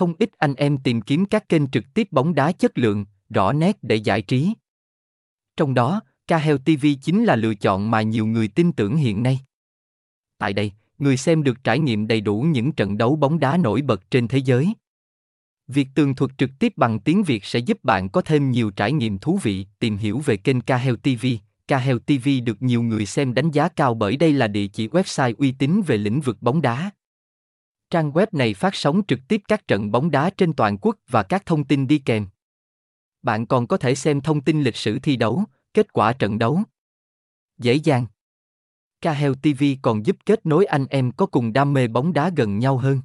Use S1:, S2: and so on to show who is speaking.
S1: không ít anh em tìm kiếm các kênh trực tiếp bóng đá chất lượng, rõ nét để giải trí. Trong đó, Kahel TV chính là lựa chọn mà nhiều người tin tưởng hiện nay. Tại đây, người xem được trải nghiệm đầy đủ những trận đấu bóng đá nổi bật trên thế giới. Việc tường thuật trực tiếp bằng tiếng Việt sẽ giúp bạn có thêm nhiều trải nghiệm thú vị, tìm hiểu về kênh Kahel TV. Kahel TV được nhiều người xem đánh giá cao bởi đây là địa chỉ website uy tín về lĩnh vực bóng đá. Trang web này phát sóng trực tiếp các trận bóng đá trên toàn quốc và các thông tin đi kèm. Bạn còn có thể xem thông tin lịch sử thi đấu, kết quả trận đấu. Dễ dàng. Kahel TV còn giúp kết nối anh em có cùng đam mê bóng đá gần nhau hơn.